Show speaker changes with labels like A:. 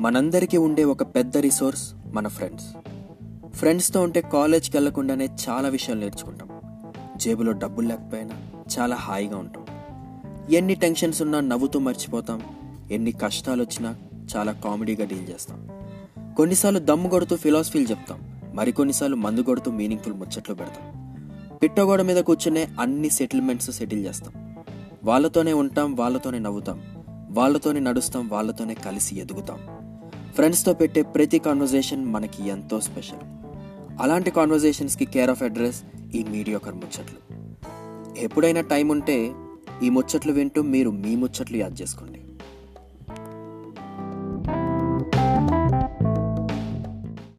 A: మనందరికీ ఉండే ఒక పెద్ద రిసోర్స్ మన ఫ్రెండ్స్. ఫ్రెండ్స్తో ఉంటే కాలేజ్కి వెళ్ళకుండానే చాలా విషయాలు నేర్చుకుంటాం. జేబులో డబ్బులు లేకపోయినా చాలా హాయిగా ఉంటాం. ఎన్ని టెన్షన్స్ ఉన్నా నవ్వుతూ మర్చిపోతాం. ఎన్ని కష్టాలు వచ్చినా చాలా కామెడీగా డీల్ చేస్తాం. కొన్నిసార్లు దమ్ము కొడుతూ ఫిలాసఫీలు చెప్తాం. మరికొన్నిసార్లు మందు కొడుతూ మీనింగ్ఫుల్ ముచ్చట్లు పెడతాం. పిట్టగోడ మీద కూర్చునే అన్ని సెటిల్మెంట్స్ సెటిల్ చేస్తాం. వాళ్ళతోనే ఉంటాం వాళ్ళతోనే నవ్వుతాం. వాళ్ళతోనే నడుస్తాం వాళ్ళతోనే కలిసి ఎదుగుతాం. ఫ్రెండ్స్తో పెట్టే ప్రతి కాన్వర్జేషన్ మనకి ఎంతో స్పెషల్ అలాంటి కాన్వర్జేషన్స్కి కేర్ ఆఫ్ అడ్రస్ ఈ మీడియోకర్ ముచ్చట్లు. ఎప్పుడైనా టైం ఉంటే ఈ ముచ్చట్లు వింటూ మీరు మీ ముచ్చట్లు యాద్ చేసుకోండి.